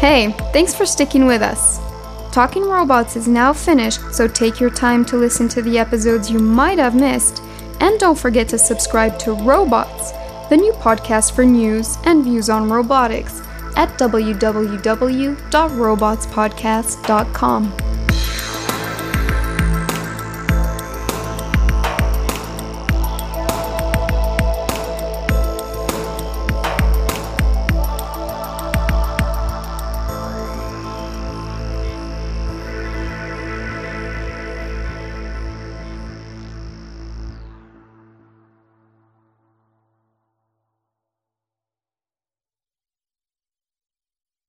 Hey, thanks for sticking with us. Talking Robots is now finished, so take your time to listen to the episodes you might have missed, and don't forget to subscribe to Robots, the new podcast for news and views on robotics at www.robotspodcast.com.